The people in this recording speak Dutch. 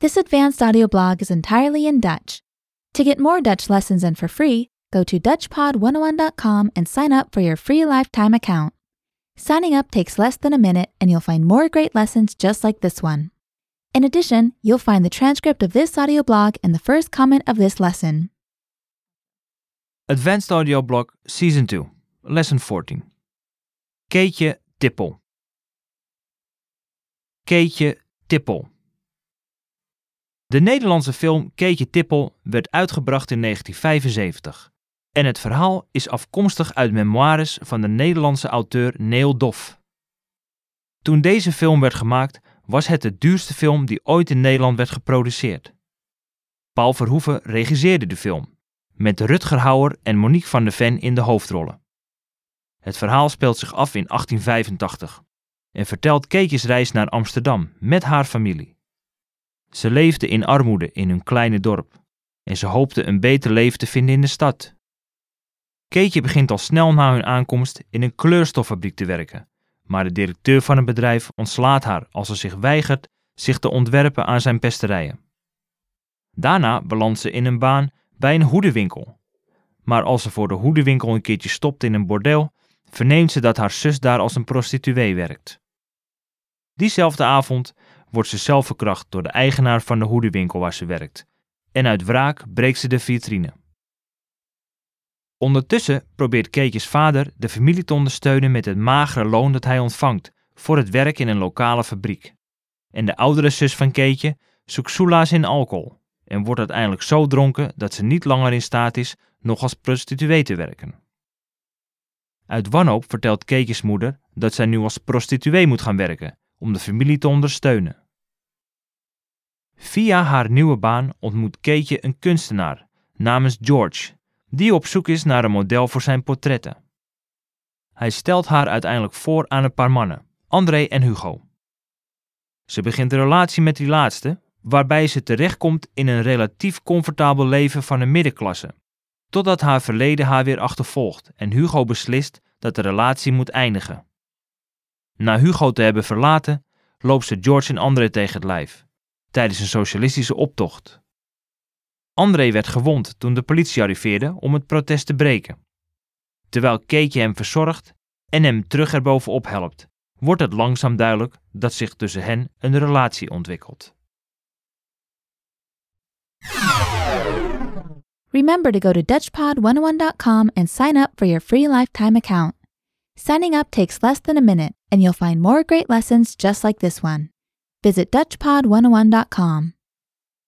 This advanced audio blog is entirely in Dutch. To get more Dutch lessons and for free, go to DutchPod101.com and sign up for your free lifetime account. Signing up takes less than a minute and you'll find more great lessons just like this one. In addition, you'll find the transcript of this audio blog and the first comment of this lesson. Advanced Audio Blog Season 2, Lesson 14. Keetje Tippel. Keetje Tippel. De Nederlandse film Keetje Tippel werd uitgebracht in 1975 en het verhaal is afkomstig uit memoires van de Nederlandse auteur Neil Doff. Toen deze film werd gemaakt, was het de duurste film die ooit in Nederland werd geproduceerd. Paul Verhoeven regisseerde de film, met Rutger Hauer en Monique van de Ven in de hoofdrollen. Het verhaal speelt zich af in 1885 en vertelt Keetjes reis naar Amsterdam met haar familie. Ze leefden in armoede in hun kleine dorp en ze hoopten een beter leven te vinden in de stad. Keetje begint al snel na hun aankomst in een kleurstoffabriek te werken, maar de directeur van het bedrijf ontslaat haar als ze zich weigert zich te ontwerpen aan zijn pesterijen. Daarna belandt ze in een baan bij een hoedenwinkel. Maar als ze voor de hoedenwinkel een keertje stopt in een bordeel, verneemt ze dat haar zus daar als een prostituee werkt. Diezelfde avond wordt ze zelf verkracht door de eigenaar van de hoedenwinkel waar ze werkt, en uit wraak breekt ze de vitrine. Ondertussen probeert Keetjes vader de familie te ondersteunen met het magere loon dat hij ontvangt voor het werk in een lokale fabriek. En de oudere zus van Keetje zoekt soelaas in alcohol en wordt uiteindelijk zo dronken dat ze niet langer in staat is nog als prostituee te werken. Uit wanhoop vertelt Keetjes moeder dat zij nu als prostituee moet gaan werken om de familie te ondersteunen. Via haar nieuwe baan ontmoet Keetje een kunstenaar namens George, die op zoek is naar een model voor zijn portretten. Hij stelt haar uiteindelijk voor aan een paar mannen, André en Hugo. Ze begint een relatie met die laatste, waarbij ze terechtkomt in een relatief comfortabel leven van een middenklasse, totdat haar verleden haar weer achtervolgt en Hugo beslist dat de relatie moet eindigen. Na Hugo te hebben verlaten, loopt ze George en André tegen het lijf, tijdens een socialistische optocht. André werd gewond toen de politie arriveerde om het protest te breken. Terwijl Keetje hem verzorgt en hem terug erbovenop helpt, wordt het langzaam duidelijk dat zich tussen hen een relatie ontwikkelt. Remember to go to DutchPod101.com and sign up for your free lifetime account. Signing up takes less than a minute and you'll find more great lessons just like this one. Visit DutchPod101.com.